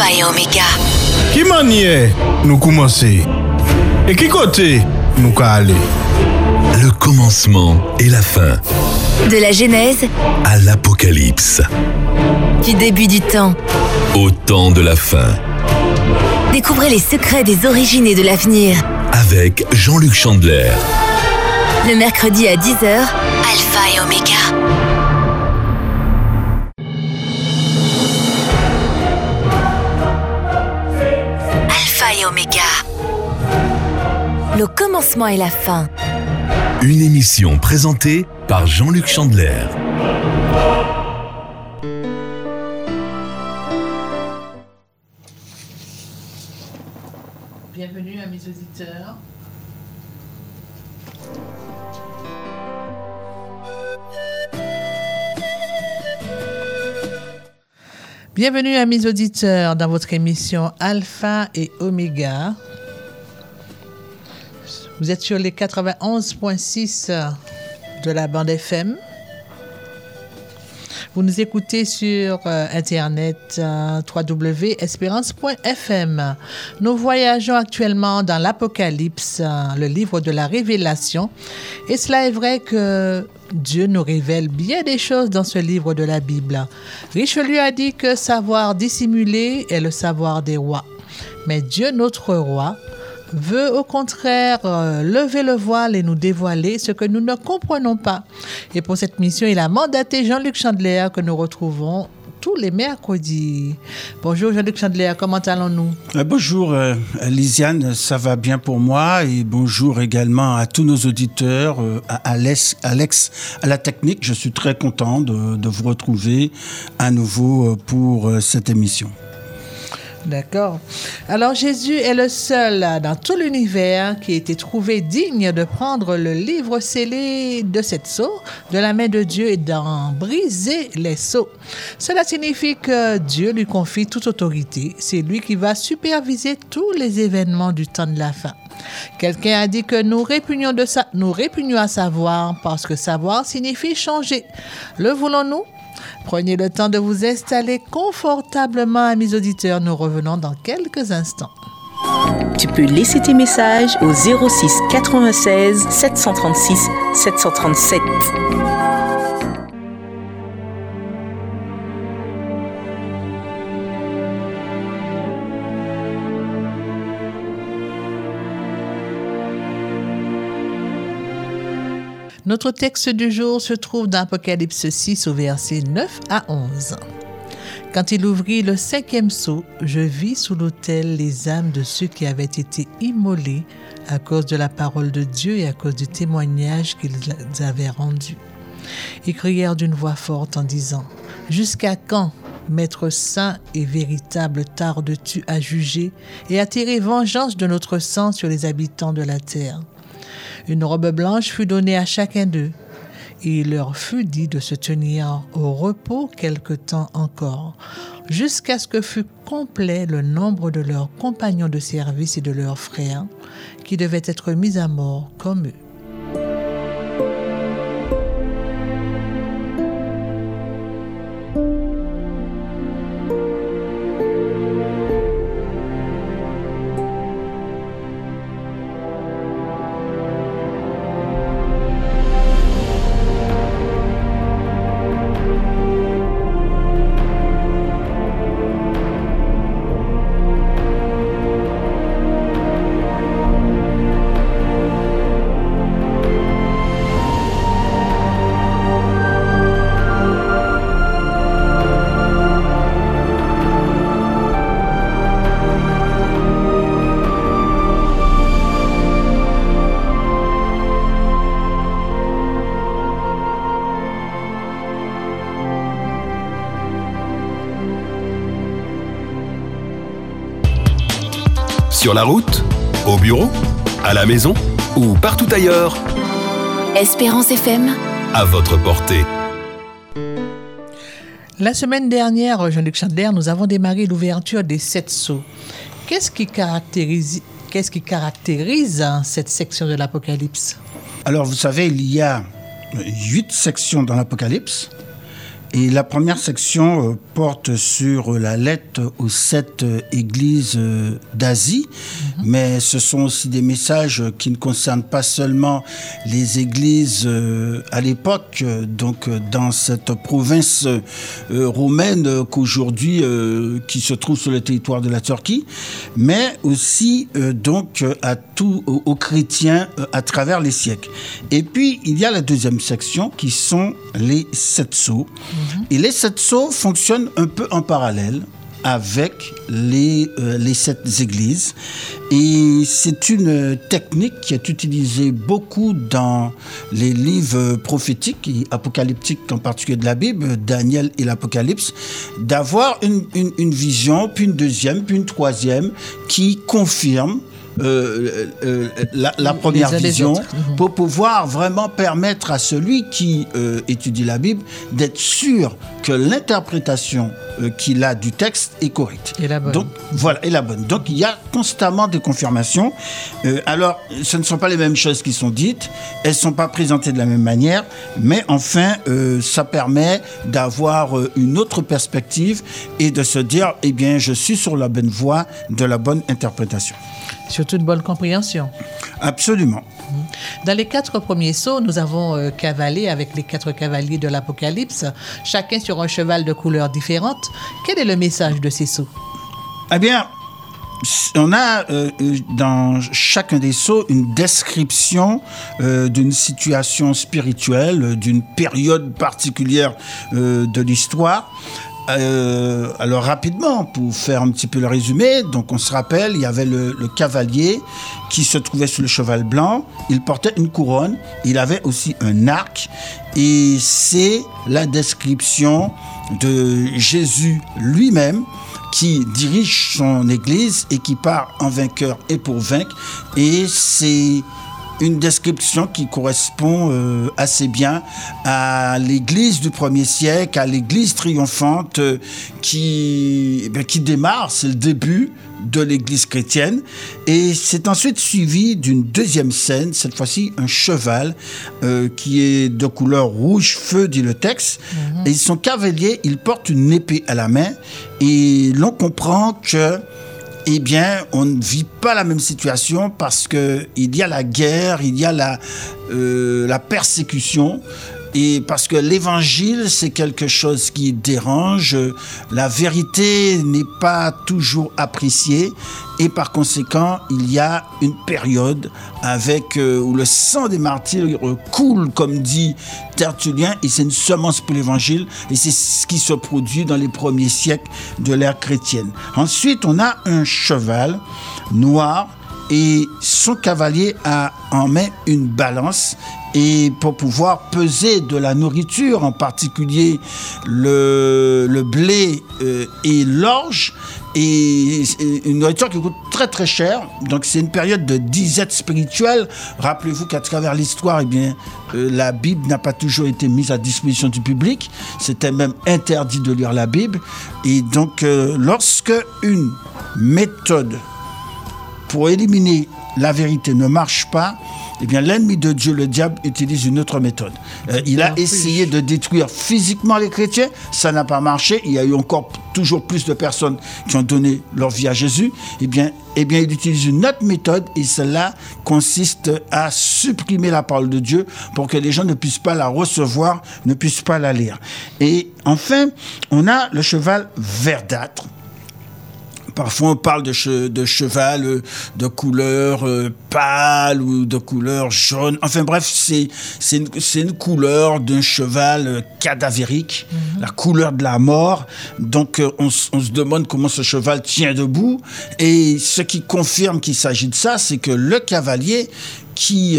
Alpha et Oméga. Qui maniait nous commencer Et qui côté nous qu'à aller Le commencement et la fin De la Genèse à l'Apocalypse. du début du temps. Au temps de la fin. Découvrez les secrets des origines et de l'avenir. Avec Jean-Luc Chandler. Le mercredi à 10h, Alpha et Oméga. Le commencement et la fin. Une émission présentée par Jean-Luc Chandler. Bienvenue à mes auditeurs. Bienvenue à mes auditeurs dans votre émission Alpha et Oméga. Vous êtes sur les 91.6 de la bande FM. Vous nous écoutez sur euh, Internet euh, www.espérance.fm. Nous voyageons actuellement dans l'Apocalypse, euh, le livre de la Révélation. Et cela est vrai que Dieu nous révèle bien des choses dans ce livre de la Bible. Richelieu a dit que savoir dissimuler est le savoir des rois. Mais Dieu, notre roi, veut au contraire euh, lever le voile et nous dévoiler ce que nous ne comprenons pas. Et pour cette mission, il a mandaté Jean-Luc Chandler que nous retrouvons tous les mercredis. Bonjour Jean-Luc Chandler, comment allons-nous? Euh, Bonjour euh, Lisiane, ça va bien pour moi et bonjour également à tous nos auditeurs, euh, à Alex, à la technique. Je suis très content de, vous retrouver à nouveau pour cette émission. D'accord. Alors Jésus est le seul dans tout l'univers qui a été trouvé digne de prendre le livre scellé de cette sceau de la main de Dieu et d'en briser les sceaux. Cela signifie que Dieu lui confie toute autorité. C'est lui qui va superviser tous les événements du temps de la fin. Quelqu'un a dit que nous répugnons, de nous répugnons à savoir parce que savoir signifie changer. Le voulons-nous? Prenez le temps de vous installer confortablement, amis auditeurs. Nous revenons dans quelques instants. Tu peux laisser tes messages au 06 96 736 737. Notre texte du jour se trouve dans Apocalypse 6 au verset 9 à 11. Quand il ouvrit le cinquième sceau, je vis sous l'autel les âmes de ceux qui avaient été immolés à cause de la parole de Dieu et à cause du témoignage qu'ils avaient rendu. Ils crièrent d'une voix forte en disant, Jusqu'à quand, Maître saint et véritable, tardes-tu à juger et à tirer vengeance de notre sang sur les habitants de la terre? Une robe blanche fut donnée à chacun d'eux, et il leur fut dit de se tenir au repos quelque temps encore, jusqu'à ce que fût complet le nombre de leurs compagnons de service et de leurs frères, qui devaient être mis à mort comme eux. Sur la route, au bureau, à la maison ou partout ailleurs, Espérance FM. à votre portée. La semaine dernière, Jean-Luc Chandler, nous avons démarré l'ouverture des sept sceaux. Qu'est-ce qui caractérise, qu'est-ce qui caractérise hein, cette section de l'Apocalypse? Alors, vous savez, il y a huit sections dans l'Apocalypse. Et la première section euh, porte sur la lettre aux sept euh, églises euh, d'Asie, mhm. mais ce sont aussi des messages qui ne concernent pas seulement les églises à l'époque, donc dans cette province romaine qu'aujourd'hui, qui se trouve sur le territoire de la Turquie, mais aussi donc à tous aux, chrétiens à travers les siècles. Et puis il y a la deuxième section qui sont les sept sceaux. Et les sept sceaux fonctionnent un peu en parallèle avec les, euh, les sept églises. Et c'est une technique qui est utilisée beaucoup dans les livres prophétiques et apocalyptiques, en particulier de la Bible, Daniel et l'Apocalypse, d'avoir une, une, une, vision, puis une deuxième, puis une troisième, qui confirme euh, euh, la, première vision mhm. pour pouvoir vraiment permettre à celui qui euh, étudie la Bible d'être sûr que l'interprétation qu'il a du texte est correcte. Et la bonne. Donc, voilà, et la bonne. Donc, il y a constamment des confirmations. alors, ce ne sont pas les mêmes choses qui sont dites, elles ne sont pas présentées de la même manière, mais enfin, ça permet d'avoir une autre perspective et de se dire, eh bien, je suis sur la bonne voie de la bonne interprétation. Surtout une bonne compréhension. Absolument. Dans les quatre premiers sauts, nous avons euh, cavalé avec les quatre cavaliers de l'Apocalypse, chacun sur un cheval de couleur différente. Quel est le message de ces sauts? Eh bien, on a euh, euh, dans chacun des sauts une description d'une situation spirituelle, d'une période particulière de l'histoire. Euh, alors rapidement, pour faire un petit peu le résumé, donc on se rappelle, il y avait le, cavalier qui se trouvait sur le cheval blanc, il portait une couronne, il avait aussi un arc, et c'est la description de Jésus lui-même qui dirige son église et qui part en vainqueur et pour vaincre, et c'est une description qui correspond euh, assez bien à l'Église du premier siècle, à l'Église triomphante euh, qui, eh qui démarre, c'est le début de l'Église chrétienne. Et c'est ensuite suivi d'une deuxième scène, cette fois-ci un cheval euh, qui est de couleur rouge feu, dit le texte. Mhm. Et son cavalier, il porte une épée à la main. Et l'on comprend que eh bien, on ne vit pas la même situation parce qu'il y a la guerre, il y a la, euh, la persécution. Et parce que l'évangile, c'est quelque chose qui dérange, la vérité n'est pas toujours appréciée, et par conséquent, il y a une période avec euh, où le sang des martyrs coule, comme dit Tertullien, et c'est une semence pour l'évangile, et c'est ce qui se produit dans les premiers siècles de l'ère chrétienne. Ensuite, on a un cheval noir et son cavalier a en main une balance et pour pouvoir peser de la nourriture, en particulier le, blé euh, et l'orge, et, une nourriture qui coûte très très cher. Donc c'est une période de disette spirituelle. Rappelez-vous qu'à travers l'histoire, eh bien, euh, la Bible n'a pas toujours été mise à disposition du public. C'était même interdit de lire la Bible. Et donc euh, lorsque une méthode pour éliminer la vérité ne marche pas, eh bien, l'ennemi de Dieu, le diable, utilise une autre méthode. Euh, il a essayé de détruire physiquement les chrétiens, ça n'a pas marché. Il y a eu encore toujours plus de personnes qui ont donné leur vie à Jésus. Eh bien, eh bien, il utilise une autre méthode et cela consiste à supprimer la parole de Dieu pour que les gens ne puissent pas la recevoir, ne puissent pas la lire. Et enfin, on a le cheval verdâtre Parfois, on parle de, de cheval euh, de couleur euh, pâle ou de couleur jaune. Enfin bref, c'est une, une, couleur d'un cheval euh, cadavérique, mhm. la couleur de la mort. Donc, on, se demande comment ce cheval tient debout. Et ce qui confirme qu'il s'agit de ça, c'est que le cavalier qui,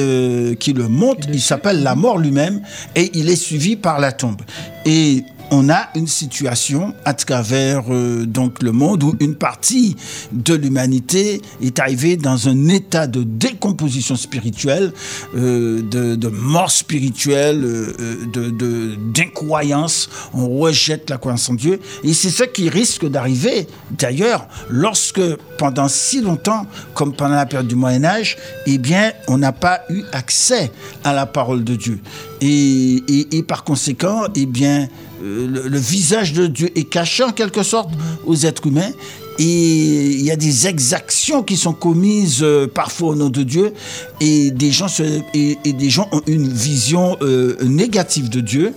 qui le monte, il s'appelle la mort lui-même, et il est suivi par la tombe. Et on a une situation à travers euh, donc le monde où une partie de l'humanité est arrivée dans un état de décomposition spirituelle, euh, de, mort spirituelle, euh, de d'incroyance. On rejette la croyance en Dieu et c'est ce qui risque d'arriver. D'ailleurs, lorsque pendant si longtemps, comme pendant la période du Moyen Âge, eh bien, on n'a pas eu accès à la parole de Dieu. Et, par conséquent, eh bien, euh, le, visage de Dieu est caché en quelque sorte aux êtres humains. Et il y a des exactions qui sont commises euh, parfois au nom de Dieu. Et des gens, et, des gens ont une vision euh, négative de Dieu,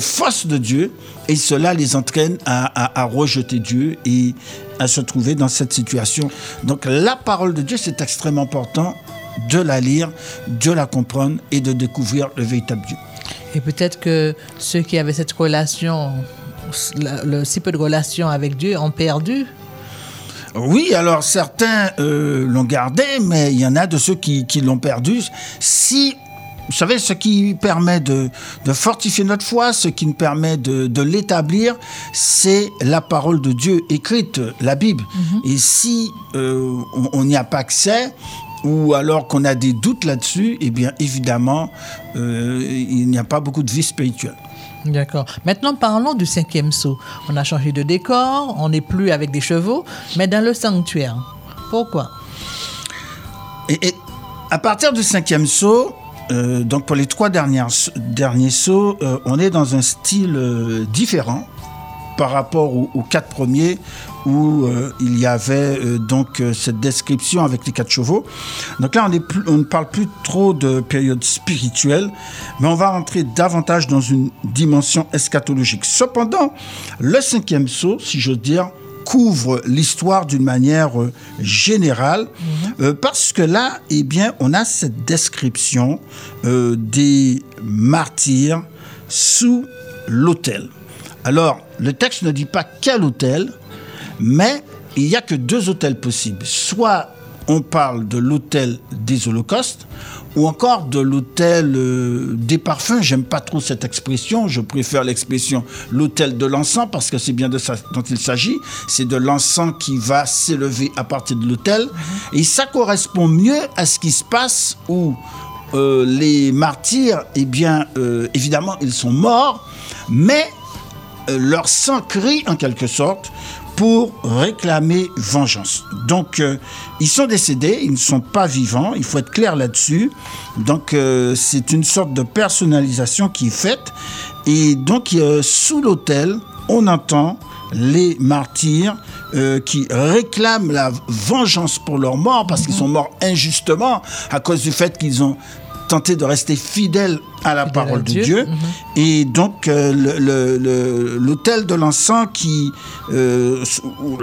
fausse de Dieu. Et cela les entraîne à- à rejeter Dieu et à se trouver dans cette situation. Donc la parole de Dieu, c'est extrêmement important de la lire, de la comprendre et de découvrir le véritable Dieu. Et peut-être que ceux qui avaient cette relation, la- le si peu de relation avec Dieu, ont perdu. Oui, alors certains euh, l'ont gardé, mais il y en a de ceux qui, qui l'ont perdu. Si, vous savez, ce qui permet de, de fortifier notre foi, ce qui nous permet de, de l'établir, c'est la parole de Dieu écrite, la Bible. Et si euh, on n'y a pas accès, ou alors qu'on a des doutes là-dessus, eh bien évidemment, euh, il n'y a pas beaucoup de vie spirituelle. D'accord. Maintenant, parlons du cinquième saut. On a changé de décor, on n'est plus avec des chevaux, mais dans le sanctuaire. Pourquoi? Et, et à partir du cinquième saut, euh, donc pour les trois dernières, derniers sauts, euh, on est dans un style euh, différent par rapport aux, aux quatre premiers où euh, il y avait euh, donc euh, cette description avec les quatre chevaux. Donc là, on, est plus- on ne parle plus trop de période spirituelle, mais on va rentrer davantage dans une dimension eschatologique. Cependant, le cinquième saut, si j'ose dire, couvre l'histoire d'une manière générale, euh, parce que là, eh bien, on a cette description euh, des martyrs sous l'autel. Alors, le texte ne dit pas quel autel, mais il n'y a que deux autels possibles. Soit on parle de l'autel des holocaustes, ou encore de l'autel euh, des parfums. J'aime pas trop cette expression. Je préfère l'expression l'autel de l'encens parce que c'est bien de ça dont il s'agit. C'est de l'encens qui va s'élever à partir de l'autel. Et ça correspond mieux à ce qui se passe où euh, les martyrs, eh bien, euh, évidemment, ils sont morts, mais leur sang crie en quelque sorte pour réclamer vengeance. Donc, euh, ils sont décédés, ils ne sont pas vivants, il faut être clair là-dessus. Donc, euh, c'est une sorte de personnalisation qui est faite. Et donc, euh, sous l'autel, on entend les martyrs qui réclament la vengeance pour leur mort parce qu'ils sont morts injustement à cause du fait qu'ils ont tenté de rester fidèles à la parole à de Dieu. Dieu. Et donc, euh, le- le- le- l'autel de l'encens, qui, euh,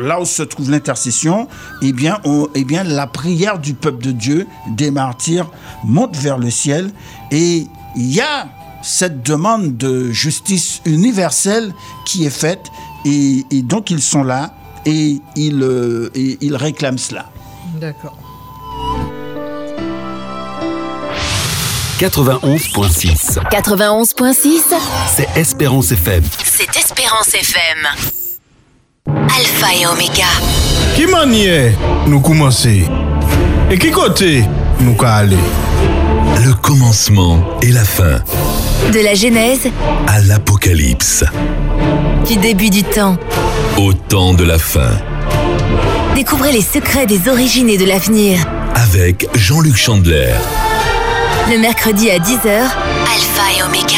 là où se trouve l'intercession, eh bien, on- eh bien, la prière du peuple de Dieu, des martyrs, monte vers le ciel. Et il y a cette demande de justice universelle qui est faite. Et, et donc, ils sont là et ils, euh, et ils réclament cela. D'accord. 91.6, 91.6, c'est Espérance FM. c'est Espérance FM. Alpha et Oméga. Qui manière nous commencer Et qui côté nous ka aller Le commencement et la fin De la Genèse, à l'Apocalypse. du début du temps. Au temps de la fin. Découvrez les secrets des origines et de l'avenir. Avec Jean-Luc Chandler. Le mercredi à 10h, Alpha et Oméga.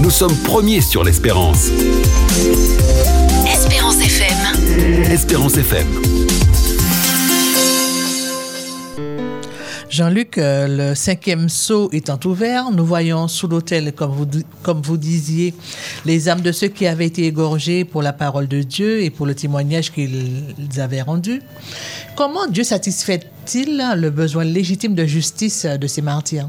Nous sommes premiers sur l'Espérance. Espérance FM. Espérance FM. Jean-Luc, euh, le cinquième sceau étant ouvert, nous voyons sous l'autel, comme vous, comme vous disiez, les âmes de ceux qui avaient été égorgés pour la parole de Dieu et pour le témoignage qu'ils avaient rendu. Comment Dieu satisfait-il le besoin légitime de justice de ces martyrs?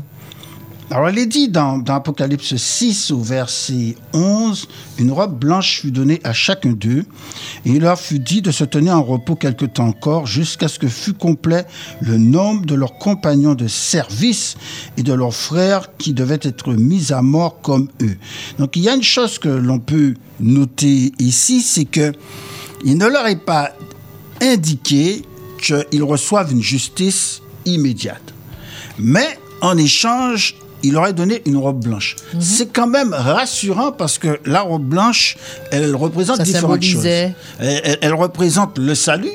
Alors, il est dit dans, Apocalypse 6 au verset 11, une robe blanche fut donnée à chacun d'eux, et il leur fut dit de se tenir en repos quelque temps encore, jusqu'à ce que fût complet le nombre de leurs compagnons de service et de leurs frères qui devaient être mis à mort comme eux. Donc, il y a une chose que l'on peut noter ici, c'est que il ne leur est pas indiqué qu'ils reçoivent une justice immédiate. Mais en échange, il aurait donné une robe blanche. Mhm. C'est quand même rassurant parce que la robe blanche, elle représente Ça différentes choses. symbolisait. Mhm. Elle, elle- elle représente le salut,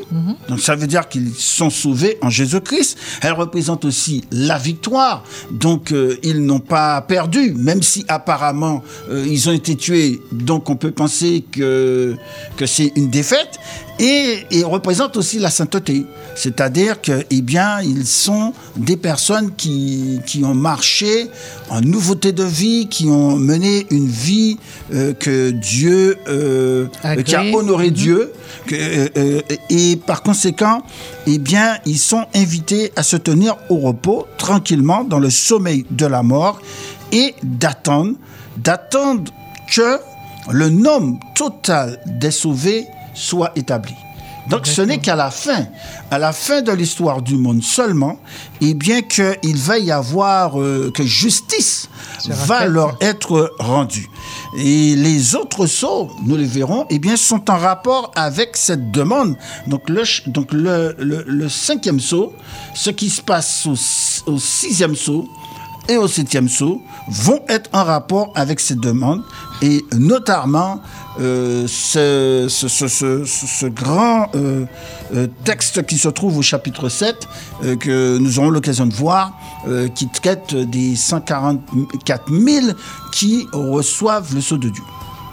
donc ça veut dire qu'ils sont sauvés en Jésus-Christ. Elle représente aussi la victoire, donc euh, ils n'ont pas perdu, même si apparemment euh, ils ont été tués, donc on peut penser que, que c'est une défaite. Et, et représente aussi la sainteté, c'est-à-dire que, eh bien, ils sont des personnes qui, qui ont marché en nouveauté de vie, qui ont mené une vie euh, que Dieu, euh, qui a honoré Dieu, que, euh, euh, et par conséquent, eh bien, ils sont invités à se tenir au repos tranquillement dans le sommeil de la mort et d'attendre, d'attendre que le nombre total des sauvés soit établi. Donc ce n'est qu'à la fin, à la fin de l'histoire du monde seulement, eh bien qu'il va y avoir euh, que justice va leur être rendue. Et les autres sceaux, nous les verrons, eh bien sont en rapport avec cette demande. Donc le, donc le, le- le cinquième sceau, ce qui se passe au, au sixième sceau, et au septième sceau vont être en rapport avec ces demandes et notamment euh, ce, grand euh, euh, texte qui se trouve au chapitre 7 euh, que nous aurons l'occasion de voir qui traite des 144 000 qui reçoivent le sceau de Dieu.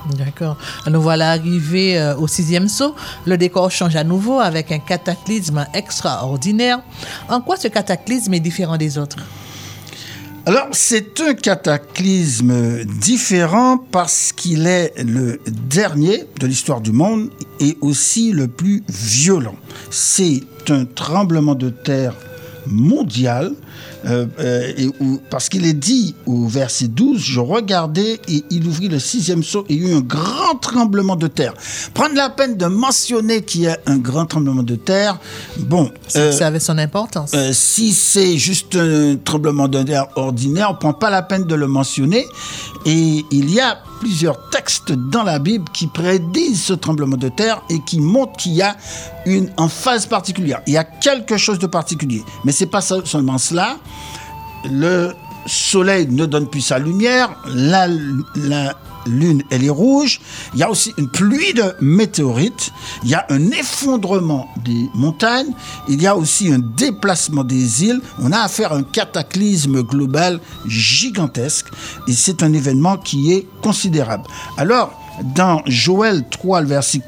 D'accord. Nous voilà arrivés euh, au sixième saut. Le décor change à nouveau avec un cataclysme extraordinaire. En quoi ce cataclysme est différent des autres? Alors, c'est un cataclysme différent parce qu'il est le dernier de l'histoire du monde et aussi le plus violent. C'est un tremblement de terre mondial. Euh, euh, et où- parce qu'il est dit au verset 12, je regardais et il ouvrit le sixième saut et il y a eu un grand tremblement de terre. Prendre la peine de mentionner qu'il y a un grand tremblement de terre, bon, euh, Ça avait son importance. euh, si c'est juste un tremblement de terre ordinaire, on ne prend pas la peine de le mentionner. Et il y a plusieurs textes dans la Bible qui prédisent ce tremblement de terre et qui montrent qu'il y a une en phase particulière. Il y a quelque chose de particulier. Mais c'est pas se- seulement cela. Le soleil ne donne plus sa lumière, la, lune, elle est rouge. Il y a aussi une pluie de météorites. Il y a un effondrement des montagnes. Il y a aussi un déplacement des îles. On a affaire à un cataclysme global gigantesque. Et c'est un événement qui est considérable. Alors, dans Joël 3, le verset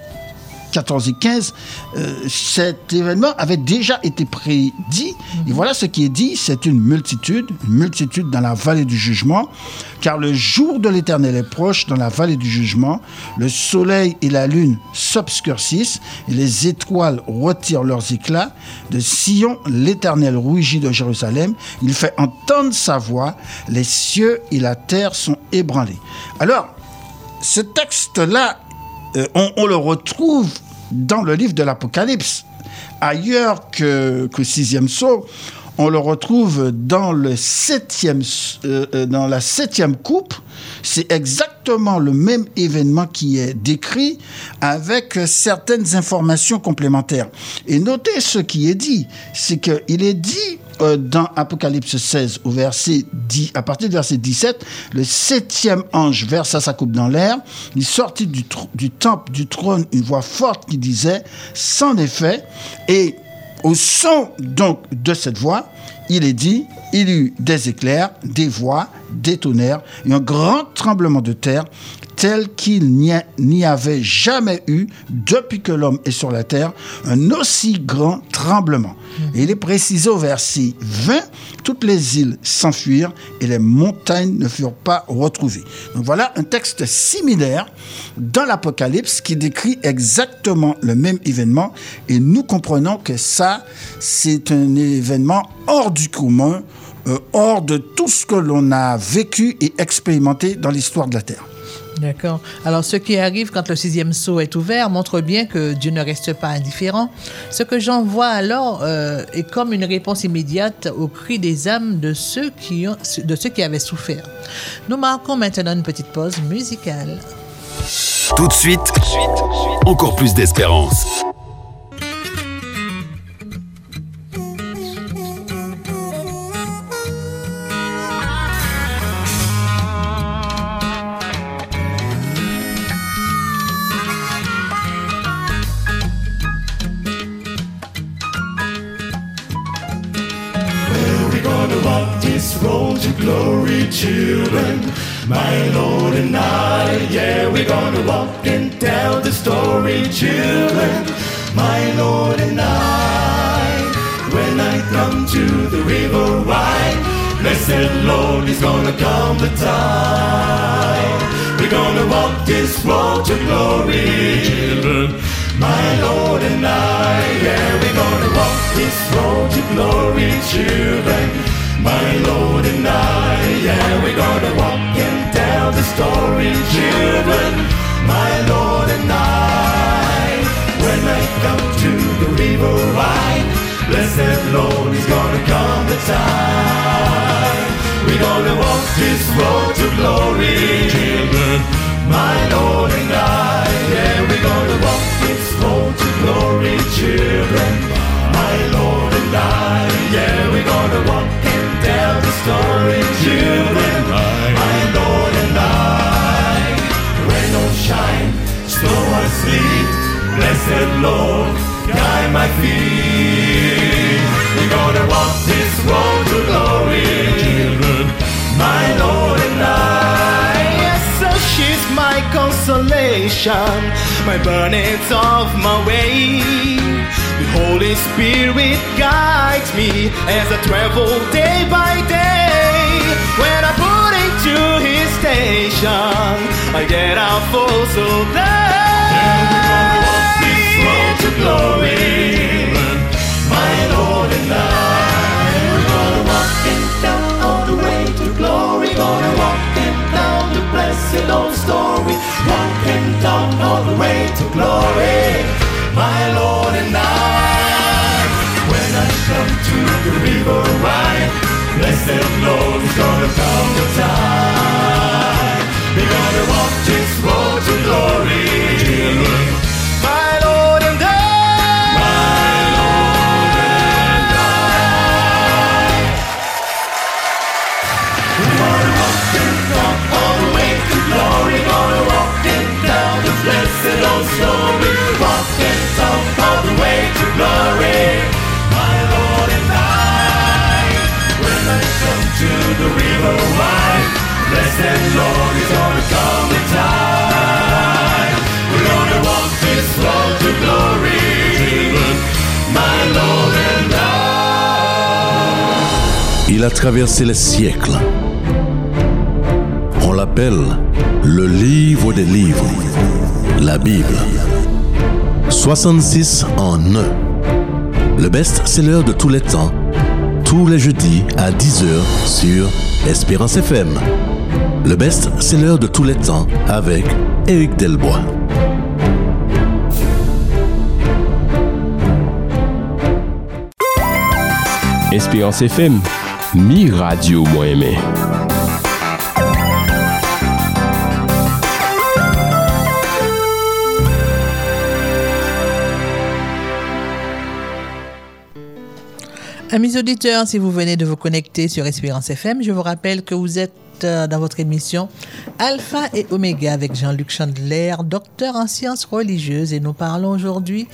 14 et 15, euh, cet événement avait déjà été prédit. Et voilà ce qui est dit, c'est une multitude, une multitude dans la vallée du jugement, car le jour de l'Éternel est proche dans la vallée du jugement. Le soleil et la lune s'obscurcissent et les étoiles retirent leurs éclats. De Sion, l'Éternel rougit de Jérusalem. Il fait entendre sa voix. Les cieux et la terre sont ébranlés. Alors, ce texte-là, euh, on, le retrouve dans le livre de l'Apocalypse. Ailleurs que, que sixième sceau, on le retrouve dans, le septième, euh, euh, dans la septième coupe. C'est exactement le même événement qui est décrit avec certaines informations complémentaires. Et notez ce qui est dit, c'est qu'il est dit euh, dans Apocalypse 16 au verset 10, à partir du verset 17, le septième ange versa sa coupe dans l'air. Il sortit du, temple du trône une voix forte qui disait, sans effet, et au son donc de cette voix, il est dit, il y eut des éclairs, des voix, des tonnerres et un grand tremblement de terre tel qu'il n'y avait jamais eu depuis que l'homme est sur la terre, un aussi grand tremblement. Et il est précisé au verset 20, toutes les îles s'enfuirent et les montagnes ne furent pas retrouvées. Donc voilà un texte similaire dans l'Apocalypse qui décrit exactement le même événement et nous comprenons que ça, c'est un événement hors du commun, euh, hors de tout ce que l'on a vécu et expérimenté dans l'histoire de la Terre. D'accord. Alors, ce qui arrive quand le sixième sceau est ouvert montre bien que Dieu ne reste pas indifférent. Ce que j'en vois alors euh, est comme une réponse immédiate au cri des âmes de ceux qui, ont, de ceux qui avaient souffert. Nous marquons maintenant une petite pause musicale. Tout de suite, encore plus d'espérance. My Lord and I, yeah, we're gonna walk and tell the story, children. My Lord and I, when I come to the river wide, blessed Lord is gonna come the time. We're gonna walk this road to glory, children. My Lord and I, yeah, we're gonna walk this road to glory, children. My time. We're gonna walk this road to glory, children. My Lord and I, yeah, we're gonna walk this road to glory, children. My Lord and I, yeah, we're gonna walk and tell the story, children. My Lord and I, rain or shine, snow or sleet, blessed Lord, guide my feet. We're gonna walk this road to glory, children. My Lord and I, yes, so she's my consolation, my burdens of my way. The Holy Spirit guides me as I travel day by day. When I put into His station, I get out full so that to glory, blessed old story. Walking down all the way to glory, my Lord and I. When I come to the river wide, blessed Lord is gonna come the time. We're gonna walk this road to glory, Il a traversé les siècles. On l'appelle le livre des livres, la Bible. 66 en un. Le best-seller de tous les temps, tous les jeudis à 10h sur Espérance FM. Le best-seller de tous les temps avec Éric Delbois. Espérance FM, mi radio moins aimé. Amis auditeurs, si vous venez de vous connecter sur Espérance FM, je vous rappelle que vous êtes euh, dans votre émission Alpha et Oméga avec Jean-Luc Chandler, docteur en sciences religieuses, et nous parlons aujourd'hui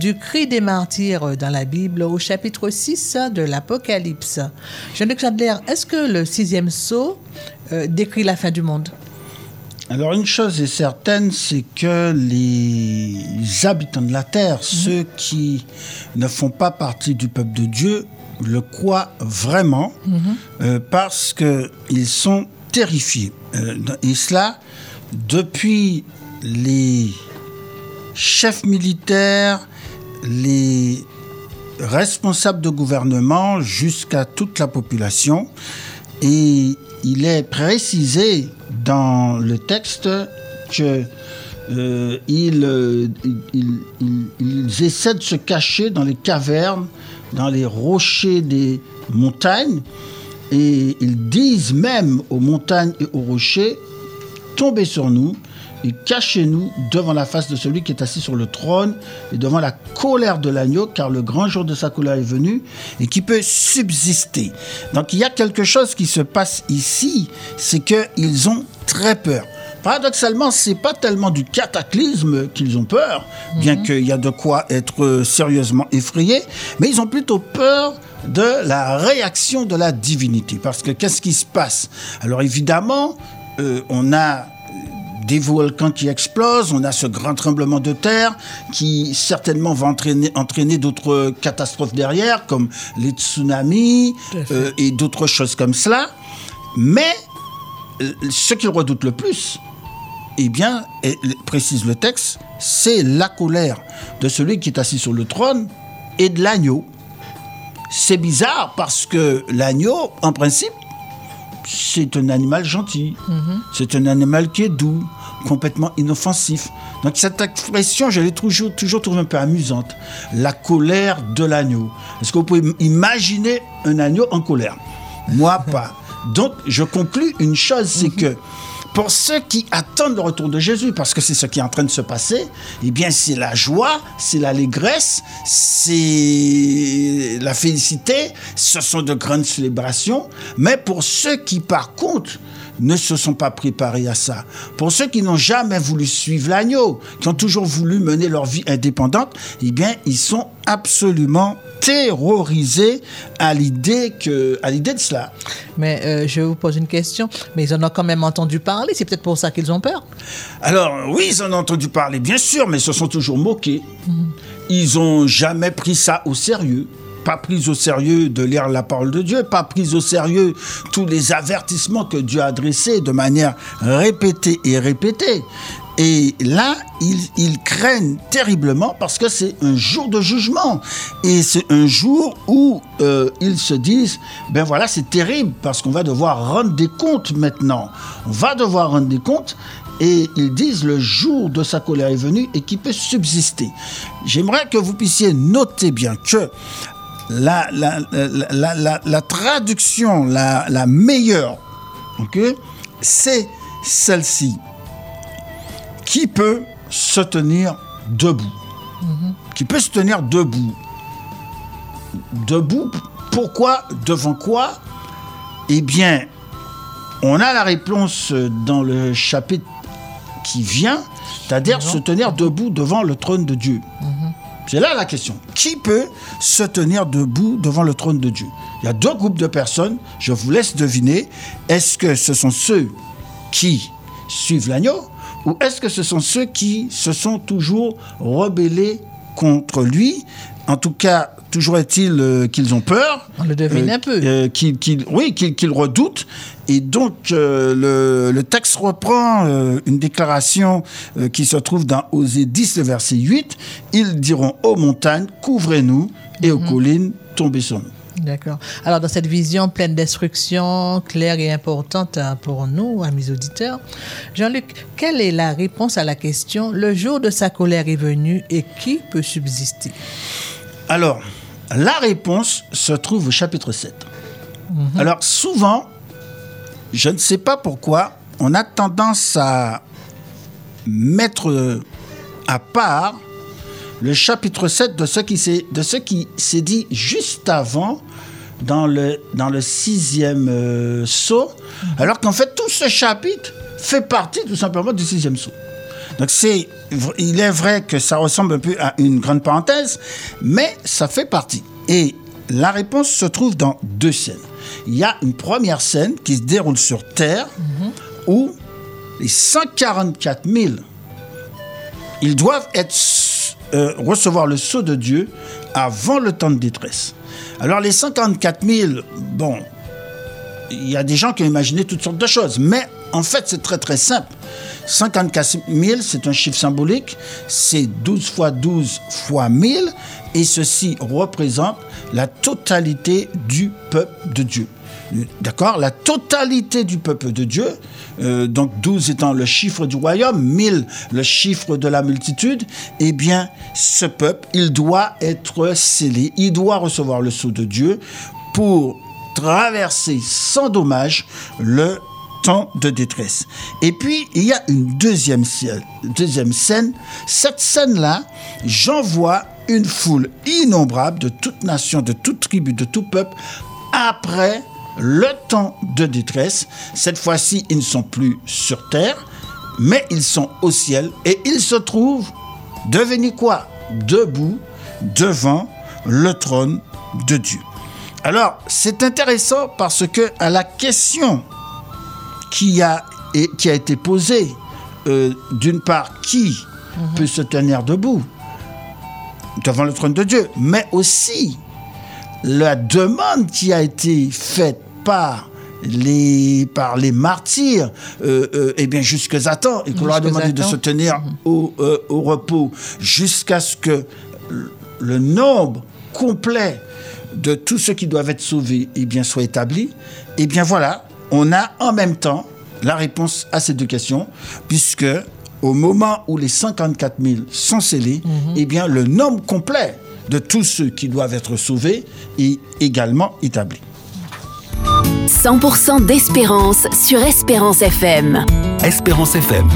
du cri des martyrs dans la Bible au chapitre 6 de l'Apocalypse. Jean-Luc Chandler, est-ce que le sixième sceau euh, décrit la fin du monde? Alors une chose est certaine, c'est que les habitants de la terre, ceux qui ne font pas partie du peuple de Dieu, le croient vraiment euh, parce qu'ils sont terrifiés. Euh, et cela depuis les chefs militaires, les responsables de gouvernement jusqu'à toute la population. Et il est précisé dans le texte que euh, ils, euh, ils- ils- ils- ils essaient de se cacher dans les cavernes, dans les rochers des montagnes, et ils disent même aux montagnes et aux rochers, tombez sur nous et cachez-nous devant la face de celui qui est assis sur le trône et devant la colère de l'agneau, car le grand jour de sa colère est venu et qui peut subsister. Donc il y a quelque chose qui se passe ici, c'est qu'ils ont très peur. Paradoxalement, c'est pas tellement du cataclysme qu'ils ont peur, bien qu'il y a de quoi être euh, sérieusement effrayé, mais ils ont plutôt peur de la réaction de la divinité. Parce que qu'est-ce qui se passe? Alors évidemment, euh, on a des volcans qui explosent, on a ce grand tremblement de terre qui certainement va entraîner, entraîner d'autres catastrophes derrière, comme les tsunamis euh, et d'autres choses comme cela. Mais ce qu'il redoute le plus, eh bien, et précise le texte, c'est la colère de celui qui est assis sur le trône et de l'agneau. C'est bizarre parce que l'agneau, en principe, c'est un animal gentil. C'est un animal qui est doux, complètement inoffensif. Donc cette expression, je l'ai toujours, toujours trouvée un peu amusante. La colère de l'agneau. Est-ce que vous pouvez imaginer un agneau en colère? Moi, pas. Donc, je conclus une chose, c'est que pour ceux qui attendent le retour de Jésus, parce que c'est ce qui est en train de se passer, eh bien, c'est la joie, c'est l'allégresse, c'est la félicité, ce sont de grandes célébrations. Mais pour ceux qui, par contre, ne se sont pas préparés à ça. Pour ceux qui n'ont jamais voulu suivre l'agneau, qui ont toujours voulu mener leur vie indépendante, eh bien, ils sont absolument terrorisés à l'idée que, à l'idée de cela. Mais euh, je vous pose une question. Mais ils en ont quand même entendu parler. C'est peut-être pour ça qu'ils ont peur. Alors, oui, ils en ont entendu parler, bien sûr, mais ils se sont toujours moqués. Ils n'ont jamais pris ça au sérieux. Pas pris au sérieux de lire la parole de Dieu, pas pris au sérieux tous les avertissements que Dieu a adressés de manière répétée et répétée. Et là, ils, ils craignent terriblement parce que c'est un jour de jugement. Et c'est un jour où euh, ils se disent, ben voilà, c'est terrible parce qu'on va devoir rendre des comptes maintenant. On va devoir rendre des comptes. Et ils disent le jour de sa colère est venu et qui peut subsister. J'aimerais que vous puissiez noter bien que la, la, la, la- la- la traduction la, la meilleure, c'est celle-ci. Qui peut se tenir debout. Qui peut se tenir debout. Debout, pourquoi Devant quoi? Eh bien, on a la réponse dans le chapitre qui vient, c'est-à-dire se tenir debout devant le trône de Dieu. C'est là la question. Qui peut se tenir debout devant le trône de Dieu? Il y a deux groupes de personnes. Je vous laisse deviner. Est-ce que ce sont ceux qui suivent l'agneau ou est-ce que ce sont ceux qui se sont toujours rebellés contre lui? En tout cas, toujours est-il euh, qu'ils ont peur. On le devine un peu. euh, qu'ils- qu'ils- oui, qu'ils qu'ils redoutent. Et donc, euh, le, le texte reprend euh, une déclaration euh, qui se trouve dans Osée 10, le verset 8. Ils diront aux montagnes, couvrez-nous, et aux collines, tombez sur nous. D'accord. Alors, dans cette vision pleine d'instructions claires et importantes hein, pour nous, amis auditeurs, Jean-Luc, quelle est la réponse à la question Le jour de sa colère est venu et qui peut subsister? Alors, la réponse se trouve au chapitre 7. Alors, souvent, je ne sais pas pourquoi, on a tendance à mettre à part le chapitre 7 de ce qui s'est, de ce qui s'est dit juste avant dans le, dans le sixième euh, sceau, alors qu'en fait, tout ce chapitre fait partie tout simplement du sixième sceau. Donc c'est, il est vrai que ça ressemble un peu à une grande parenthèse, mais ça fait partie. Et la réponse se trouve dans deux scènes. Il y a une première scène qui se déroule sur Terre, où les 144 000, ils doivent être, euh, recevoir le sceau de Dieu avant le temps de détresse. Alors les 144 000, bon, il y a des gens qui ont imaginé toutes sortes de choses, mais en fait c'est très très simple. 54 000, c'est un chiffre symbolique, c'est 12 fois 12 fois 1000, et ceci représente la totalité du peuple de Dieu. D'accord? La totalité du peuple de Dieu, euh, donc 12 étant le chiffre du royaume, 1000 le chiffre de la multitude, eh bien, ce peuple, il doit être scellé, il doit recevoir le sceau de Dieu pour traverser sans dommage le temps de détresse. Et puis, il y a une deuxième scène. Deuxième scène. Cette scène-là, j'envoie une foule innombrable de toute nation, de toute tribu, de tout peuple, après le temps de détresse. Cette fois-ci, ils ne sont plus sur terre, mais ils sont au ciel et ils se trouvent, devenez quoi? Debout devant le trône de Dieu. Alors, c'est intéressant parce que à la question qui a, et, qui a été posée, euh, d'une part, qui peut se tenir debout devant le trône de Dieu, mais aussi la demande qui a été faite par les, par les martyrs, euh, euh, eh bien jusqu'à Satan, et qu'on leur a Jusque demandé de se tenir au, euh, au repos jusqu'à ce que le nombre complet de tous ceux qui doivent être sauvés eh bien, soit établi, eh bien voilà, on a en même temps la réponse à ces deux questions, puisque au moment où les 54 000 sont scellés, eh bien le nombre complet de tous ceux qui doivent être sauvés est également établi. 100% d'espérance sur Espérance FM. Espérance FM.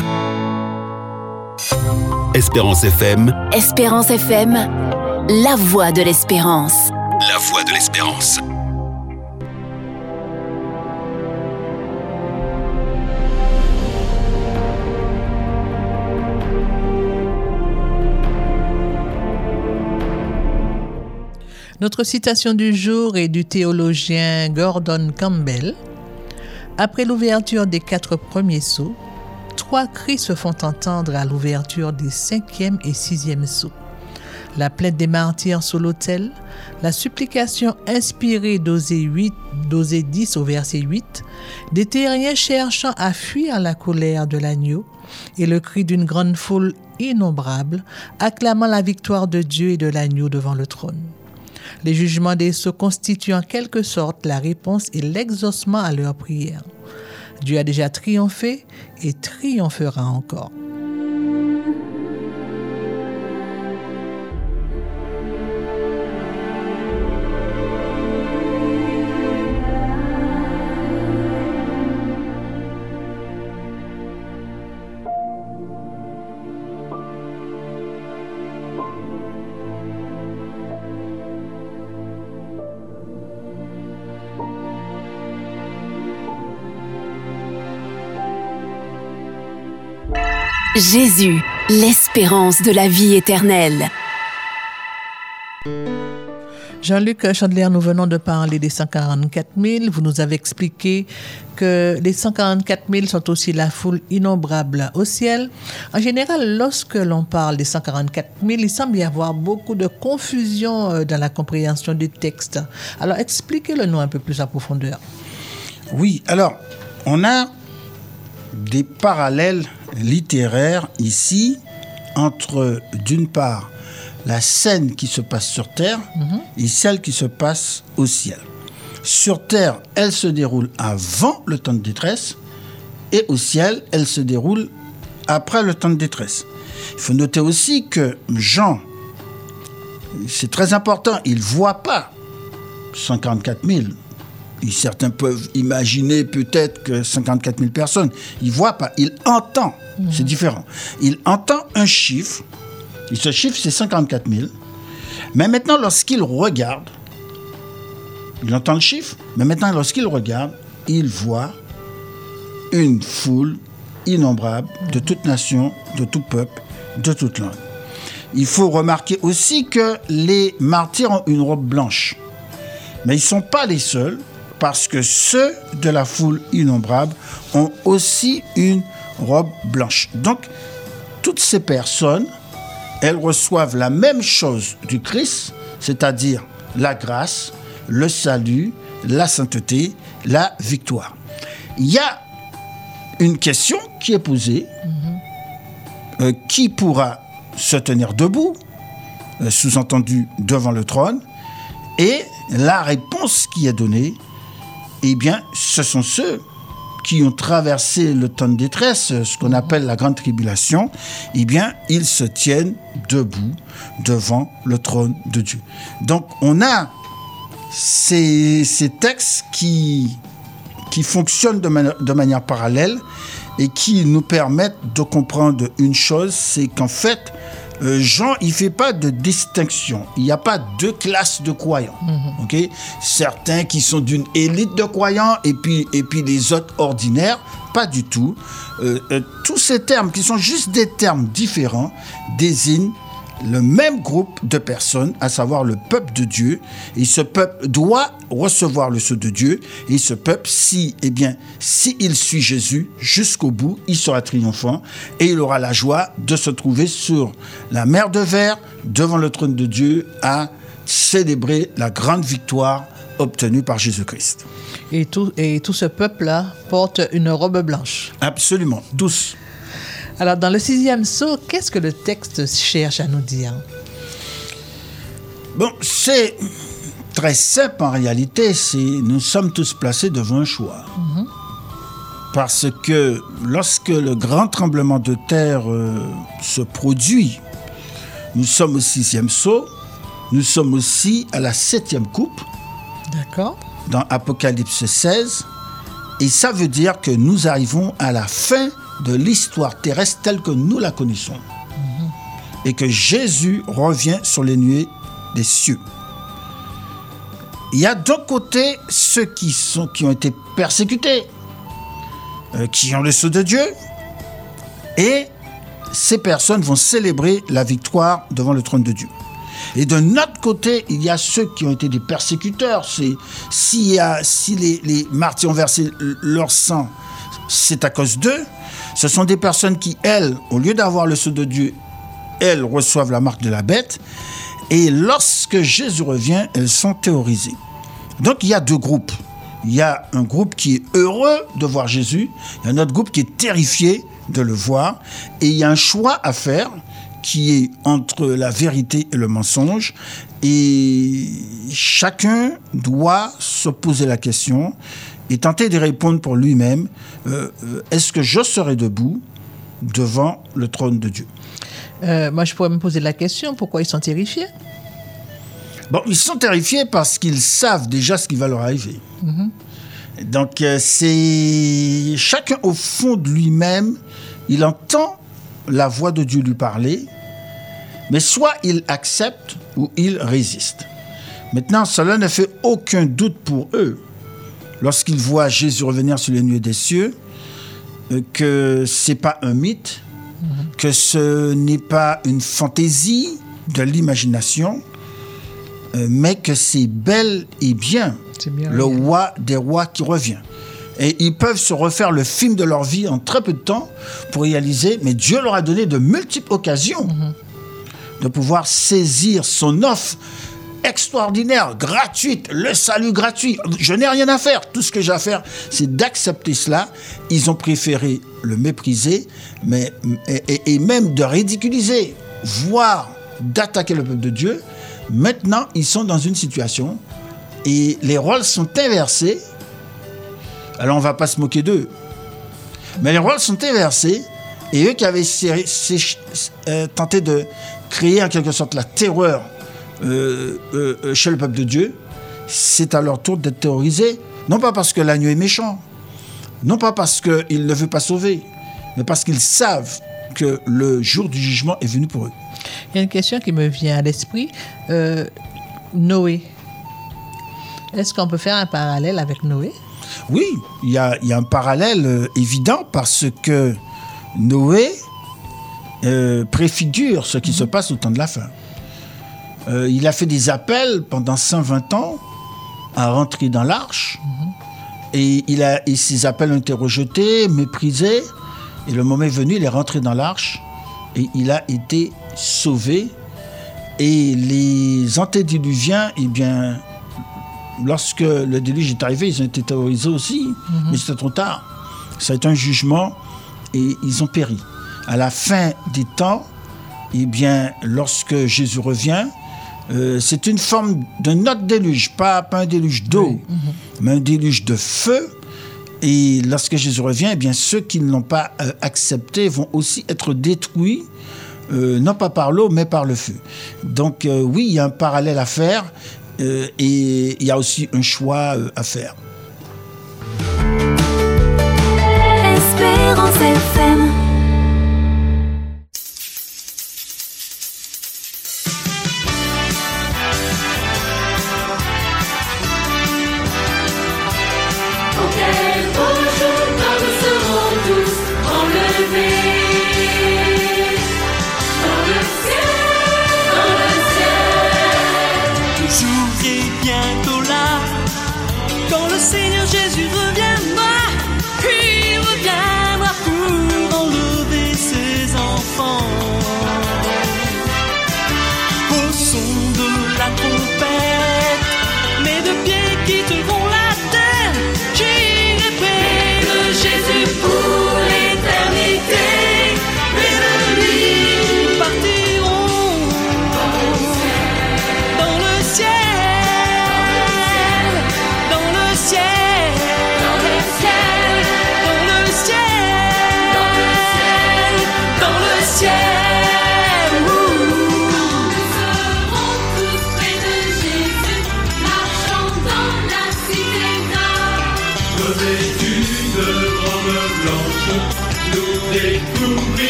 Espérance FM, Espérance FM, la voix de l'espérance. La de l'espérance. Notre citation du jour est du théologien Gordon Campbell. Après l'ouverture des quatre premiers sceaux, trois cris se font entendre à l'ouverture des cinquième et sixième sceaux. La plainte des martyrs sous l'autel, la supplication inspirée d'Osée 8, d'Osée 10 au verset 8, des terriens cherchant à fuir la colère de l'agneau, et le cri d'une grande foule innombrable acclamant la victoire de Dieu et de l'agneau devant le trône. Les jugements des sceaux constituent en quelque sorte la réponse et l'exaucement à leurs prières. Dieu a déjà triomphé et triomphera encore. Jésus, l'espérance de la vie éternelle. Jean-Luc Chandler, nous venons de parler des 144 000. Vous nous avez expliqué que les 144 000 sont aussi la foule innombrable au ciel. En général, lorsque l'on parle des 144 000, il semble y avoir beaucoup de confusion euh, dans la compréhension du texte. Alors, expliquez-le nous un peu plus à profondeur. Oui, alors, on a des parallèles littéraires ici entre, d'une part, la scène qui se passe sur Terre et celle qui se passe au ciel. Sur Terre, elle se déroule avant le temps de détresse et au ciel, elle se déroule après le temps de détresse. Il faut noter aussi que Jean, c'est très important, il ne voit pas 144 000. Et certains peuvent imaginer peut-être que 54 000 personnes. Il voit pas, il entend. C'est différent. Il entend un chiffre. Et ce chiffre, c'est 54 000. Mais maintenant, lorsqu'il regarde, il entend le chiffre, mais maintenant, lorsqu'il regarde, il voit une foule innombrable de toute nation, de tout peuple, de toute langue. Il faut remarquer aussi que les martyrs ont une robe blanche. Mais ils ne sont pas les seuls, parce que ceux de la foule innombrable ont aussi une robe blanche. Donc, toutes ces personnes, elles reçoivent la même chose du Christ, c'est-à-dire la grâce, le salut, la sainteté, la victoire. Il y a une question qui est posée. Euh, qui pourra se tenir debout, euh, sous-entendu devant le trône Et la réponse qui est donnée, eh bien, ce sont ceux qui ont traversé le temps de détresse, ce qu'on appelle la grande tribulation, eh bien, ils se tiennent debout devant le trône de Dieu. Donc, on a ces, textes qui, qui fonctionnent de manière parallèle et qui nous permettent de comprendre une chose, c'est qu'en fait, euh, Jean, il fait pas de distinction. Il n'y a pas deux classes de croyants. ok? Certains qui sont d'une élite de croyants et puis, et puis les autres ordinaires. Pas du tout. Euh, euh, tous ces termes qui sont juste des termes différents désignent le même groupe de personnes, à savoir le peuple de Dieu. Et ce peuple doit recevoir le sceau de Dieu. Et ce peuple, si, eh bien, s'il suit Jésus jusqu'au bout, il sera triomphant et il aura la joie de se trouver sur la mer de verre devant le trône de Dieu à célébrer la grande victoire obtenue par Jésus-Christ. Et tout, et tout ce peuple-là porte une robe blanche. Absolument, douce. Alors, dans le sixième saut, qu'est-ce que le texte cherche à nous dire? Bon, c'est très simple en réalité. C'est nous sommes tous placés devant un choix. Parce que lorsque le grand tremblement de terre euh, se produit, nous sommes au sixième saut, nous sommes aussi à la septième coupe D'accord dans Apocalypse 16. Et ça veut dire que nous arrivons à la fin de l'histoire terrestre telle que nous la connaissons. Et que Jésus revient sur les nuées des cieux. Il y a d'un côté ceux qui, sont, qui ont été persécutés, euh, qui ont le sceau de Dieu, et ces personnes vont célébrer la victoire devant le trône de Dieu. Et de notre côté, il y a ceux qui ont été des persécuteurs. Si les martyrs ont versé leur sang, c'est à cause d'eux. Ce sont des personnes qui, elles, au lieu d'avoir le sceau de Dieu, elles reçoivent la marque de la bête. Et lorsque Jésus revient, elles sont théorisées. Donc il y a deux groupes. Il y a un groupe qui est heureux de voir Jésus, il y a un autre groupe qui est terrifié de le voir, et il y a un choix à faire qui est entre la vérité et le mensonge, et chacun doit se poser la question et tenter de répondre pour lui-même, euh, euh, est-ce que je serai debout devant le trône de Dieu? Euh, Moi, je pourrais me poser la question pourquoi ils sont terrifiés? Bon, ils sont terrifiés parce qu'ils savent déjà ce qui va leur arriver. Donc, euh, c'est chacun au fond de lui-même, il entend la voix de Dieu lui parler, mais soit il accepte ou il résiste. Maintenant, cela ne fait aucun doute pour eux lorsqu'ils voient Jésus revenir sur les nuées des cieux, euh, que c'est pas un mythe, que ce n'est pas une fantaisie de l'imagination, euh, mais que c'est bel et bien le roi des rois qui revient. Et ils peuvent se refaire le film de leur vie en très peu de temps pour réaliser, mais Dieu leur a donné de multiples occasions de pouvoir saisir son offre extraordinaire, gratuite, le salut gratuit. Je n'ai rien à faire. Tout ce que j'ai à faire, c'est d'accepter cela. Ils ont préféré le mépriser, mais, et, même de ridiculiser, voire d'attaquer le peuple de Dieu. Maintenant, ils sont dans une situation et les rôles sont inversés. Alors, on ne va pas se moquer d'eux. Mais les rôles sont inversés. Et eux qui avaient euh, tenté de créer en quelque sorte la terreur chez le peuple de Dieu, c'est à leur tour d'être terrorisés. Non pas parce que l'agneau est méchant, non pas parce qu'il ne veut pas sauver, mais parce qu'ils savent que le jour du jugement est venu pour eux. Il y a une question qui me vient à l'esprit. Euh, Noé. Est-ce qu'on peut faire un parallèle avec Noé? Oui, il y a, il y a un parallèle euh, évident parce que Noé euh, préfigure ce qui se passe au temps de la fin. Euh, il a fait des appels pendant 120 ans à rentrer dans l'arche et, il a, et ces appels ont été rejetés, méprisés et le moment est venu, il est rentré dans l'arche et il a été sauvé. Et les antédiluviens, eh bien, lorsque le déluge est arrivé, ils ont été terrorisés aussi, mais c'était trop tard. Ça a été un jugement et ils ont péri. À la fin des temps, eh bien, lorsque Jésus revient, euh, c'est une forme d'un autre déluge, pas, pas un déluge d'eau, mais un déluge de feu. Et lorsque Jésus revient, eh bien, ceux qui ne l'ont pas euh, accepté vont aussi être détruits, euh, non pas par l'eau, mais par le feu. Donc euh, oui, il y a un parallèle à faire euh, et il y a aussi un choix euh, à faire. Espérance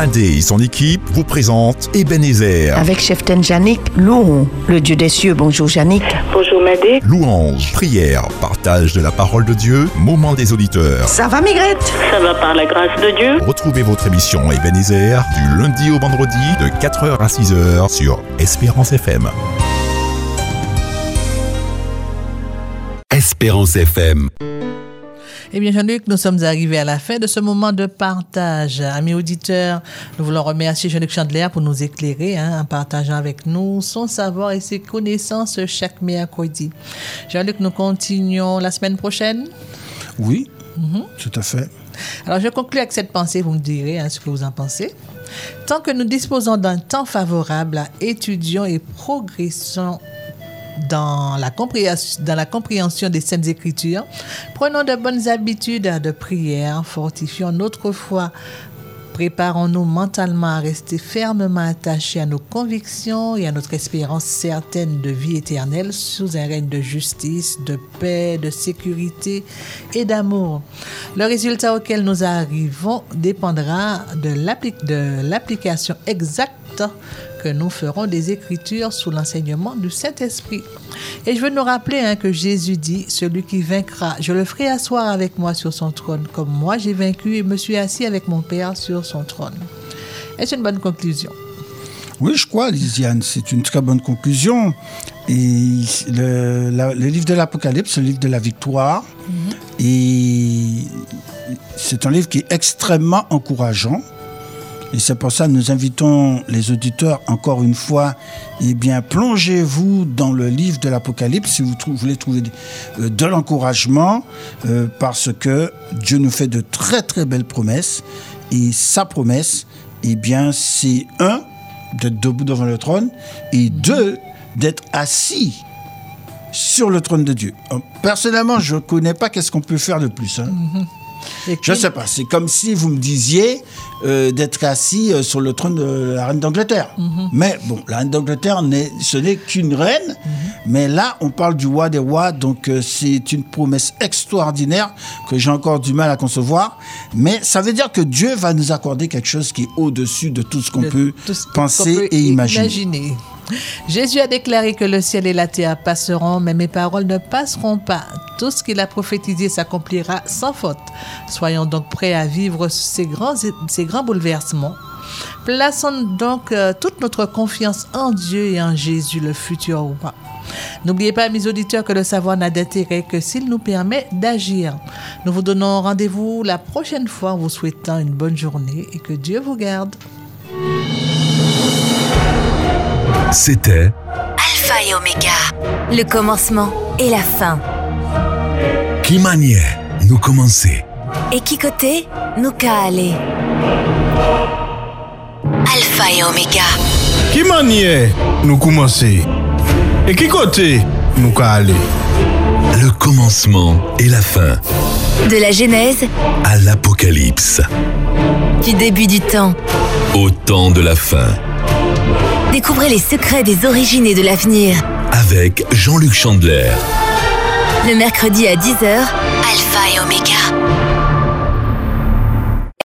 Madé et son équipe vous présentent Ebenezer. Avec chef Janik, louons le Dieu des cieux. Bonjour Janik. Bonjour Madé. Louange, prière, partage de la parole de Dieu, moment des auditeurs. Ça va Migrette Ça va par la grâce de Dieu Retrouvez votre émission Ebenezer du lundi au vendredi de 4h à 6h sur Espérance FM. Espérance FM. Eh bien, Jean-Luc, nous sommes arrivés à la fin de ce moment de partage. Amis auditeurs, nous voulons remercier Jean-Luc Chandler pour nous éclairer hein, en partageant avec nous son savoir et ses connaissances chaque mercredi. Jean-Luc, nous continuons la semaine prochaine? Oui, Mhm. tout à fait. Alors, je conclue avec cette pensée, vous me direz hein, ce que vous en pensez. Tant que nous disposons d'un temps favorable, étudions et progressons dans la, compréhension, des Saintes Écritures, prenons de bonnes habitudes de prière, fortifions notre foi, préparons-nous mentalement à rester fermement attachés à nos convictions et à notre espérance certaine de vie éternelle sous un règne de justice, de paix, de sécurité et d'amour. Le résultat auquel nous arrivons dépendra de l'application exacte que nous ferons des Écritures sous l'enseignement du Saint-Esprit. Et je veux nous rappeler hein, que Jésus dit, celui qui vaincra, je le ferai asseoir avec moi sur son trône, comme moi j'ai vaincu et me suis assis avec mon Père sur son trône. Est-ce une bonne conclusion? Oui, je crois, Lisiane, c'est une très bonne conclusion. Et le, la- le livre de l'Apocalypse, le livre de la victoire, et c'est un livre qui est extrêmement encourageant. Et c'est pour ça que nous invitons les auditeurs, encore une fois, eh bien, plongez-vous dans le livre de l'Apocalypse si vous voulez trouver euh, de l'encouragement, euh, parce que Dieu nous fait de très très belles promesses. Et sa promesse, eh bien, c'est un, d'être debout devant le trône, et deux, d'être assis sur le trône de Dieu. Euh, Personnellement, je ne connais pas qu'est-ce qu'on peut faire de plus. hein. Je ne sais pas. C'est comme si vous me disiez euh, d'être assis euh, sur le trône de la reine d'Angleterre. Mais bon, la reine d'Angleterre, ce n'est qu'une reine. Mais là, on parle du roi des rois. Donc, euh, c'est une promesse extraordinaire que j'ai encore du mal à concevoir. Mais ça veut dire que Dieu va nous accorder quelque chose qui est au-dessus de tout ce qu'on peut penser peut et imaginer. imaginer. Jésus a déclaré que le ciel et la terre passeront, mais mes paroles ne passeront pas. Tout ce qu'il a prophétisé s'accomplira sans faute. Soyons donc prêts à vivre ces grands, ces grands bouleversements. Plaçons donc euh, toute notre confiance en Dieu et en Jésus, le futur roi. N'oubliez pas, mes auditeurs, que le savoir n'a d'intérêt que s'il nous permet d'agir. Nous vous donnons rendez-vous la prochaine fois en vous souhaitant une bonne journée et que Dieu vous garde. C'était Alpha et Oméga. Le commencement et la fin. Qui manière nous commencer Et qui côté nous aller. Alpha et Oméga. Qui manière nous commencer Et qui côté nous ka ale. Le commencement et la fin. De la Genèse À l'Apocalypse. du début du temps. Au temps de la fin. Découvrez les secrets des origines et de l'avenir. Avec Jean-Luc Chandler. Le mercredi à 10h, Alpha et Oméga.